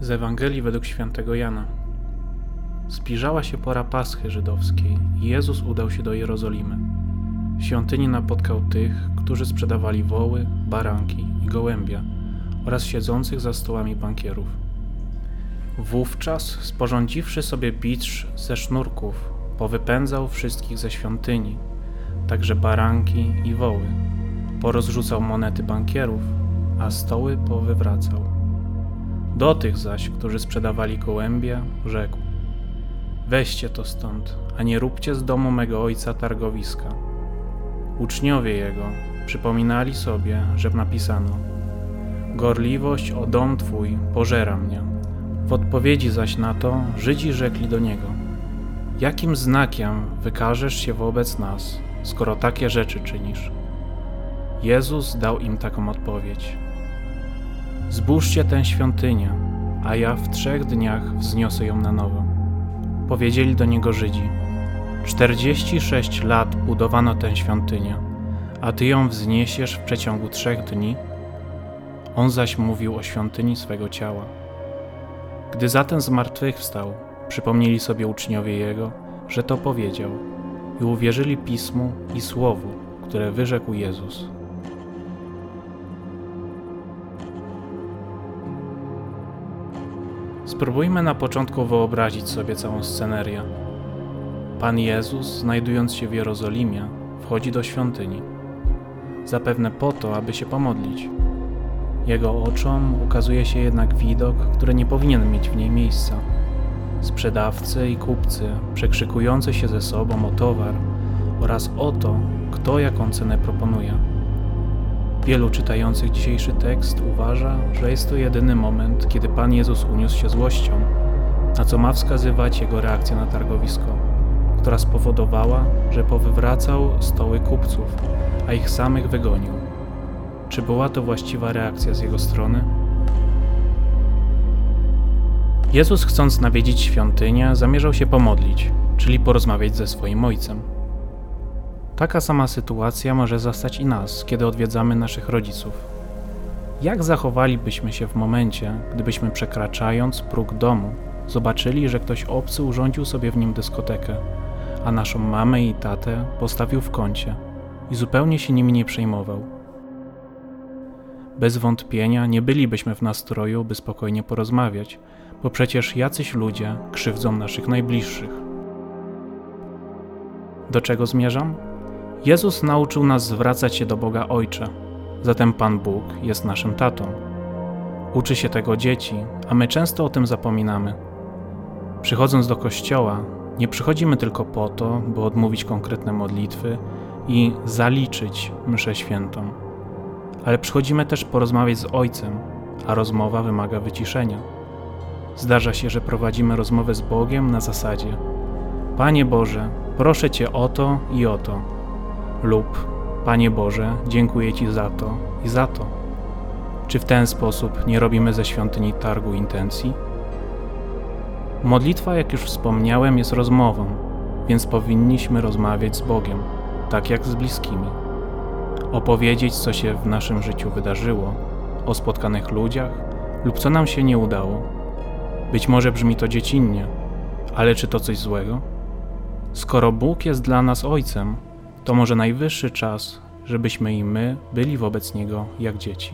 Z Ewangelii według świętego Jana. Zbliżała się pora Paschy żydowskiej i Jezus udał się do Jerozolimy. W świątyni napotkał tych, którzy sprzedawali woły, baranki i gołębia oraz siedzących za stołami bankierów. Wówczas, sporządziwszy sobie bicz ze sznurków, powypędzał wszystkich ze świątyni, także baranki i woły. Porozrzucał monety bankierów, a stoły powywracał. Do tych zaś, którzy sprzedawali gołębie, rzekł: Weźcie to stąd, a nie róbcie z domu mego ojca targowiska. Uczniowie jego przypominali sobie, że napisano: Gorliwość o dom twój pożera mnie. W odpowiedzi zaś na to Żydzi rzekli do niego: Jakim znakiem wykażesz się wobec nas, skoro takie rzeczy czynisz? Jezus dał im taką odpowiedź: Zbóżcie tę świątynię, a ja w trzech dniach wzniosę ją na nowo. Powiedzieli do niego Żydzi: Czterdzieści sześć lat budowano tę świątynię, a ty ją wzniesiesz w przeciągu trzech dni? On zaś mówił o świątyni swego ciała. Gdy zatem zmartwychwstał, przypomnieli sobie uczniowie jego, że to powiedział, i uwierzyli pismu i słowu, które wyrzekł Jezus. Spróbujmy na początku wyobrazić sobie całą scenerię. Pan Jezus, znajdując się w Jerozolimie, wchodzi do świątyni. Zapewne po to, aby się pomodlić. Jego oczom ukazuje się jednak widok, który nie powinien mieć w niej miejsca. Sprzedawcy i kupcy przekrzykujący się ze sobą o towar oraz o to, kto jaką cenę proponuje. Wielu czytających dzisiejszy tekst uważa, że jest to jedyny moment, kiedy Pan Jezus uniósł się złością, na co ma wskazywać jego reakcja na targowisko, która spowodowała, że powywracał stoły kupców, a ich samych wygonił. Czy była to właściwa reakcja z jego strony? Jezus, chcąc nawiedzić świątynię, zamierzał się pomodlić, czyli porozmawiać ze swoim ojcem. Taka sama sytuacja może zastać i nas, kiedy odwiedzamy naszych rodziców. Jak zachowalibyśmy się w momencie, gdybyśmy przekraczając próg domu, zobaczyli, że ktoś obcy urządził sobie w nim dyskotekę, a naszą mamę i tatę postawił w kącie i zupełnie się nimi nie przejmował? Bez wątpienia nie bylibyśmy w nastroju, by spokojnie porozmawiać, bo przecież jacyś ludzie krzywdzą naszych najbliższych. Do czego zmierzam? Jezus nauczył nas zwracać się do Boga Ojcze, zatem Pan Bóg jest naszym tatą. Uczy się tego dzieci, a my często o tym zapominamy. Przychodząc do kościoła, nie przychodzimy tylko po to, by odmówić konkretne modlitwy i zaliczyć mszę świętą, ale przychodzimy też porozmawiać z Ojcem, a rozmowa wymaga wyciszenia. Zdarza się, że prowadzimy rozmowę z Bogiem na zasadzie: Panie Boże, proszę Cię o to i o to lub Panie Boże, dziękuję Ci za to i za to. Czy w ten sposób nie robimy ze świątyni targu intencji? Modlitwa, jak już wspomniałem, jest rozmową, więc powinniśmy rozmawiać z Bogiem, tak jak z bliskimi. Opowiedzieć, co się w naszym życiu wydarzyło, o spotkanych ludziach lub co nam się nie udało. Być może brzmi to dziecinnie, ale czy to coś złego? Skoro Bóg jest dla nas Ojcem, to może najwyższy czas, żebyśmy i my byli wobec Niego jak dzieci.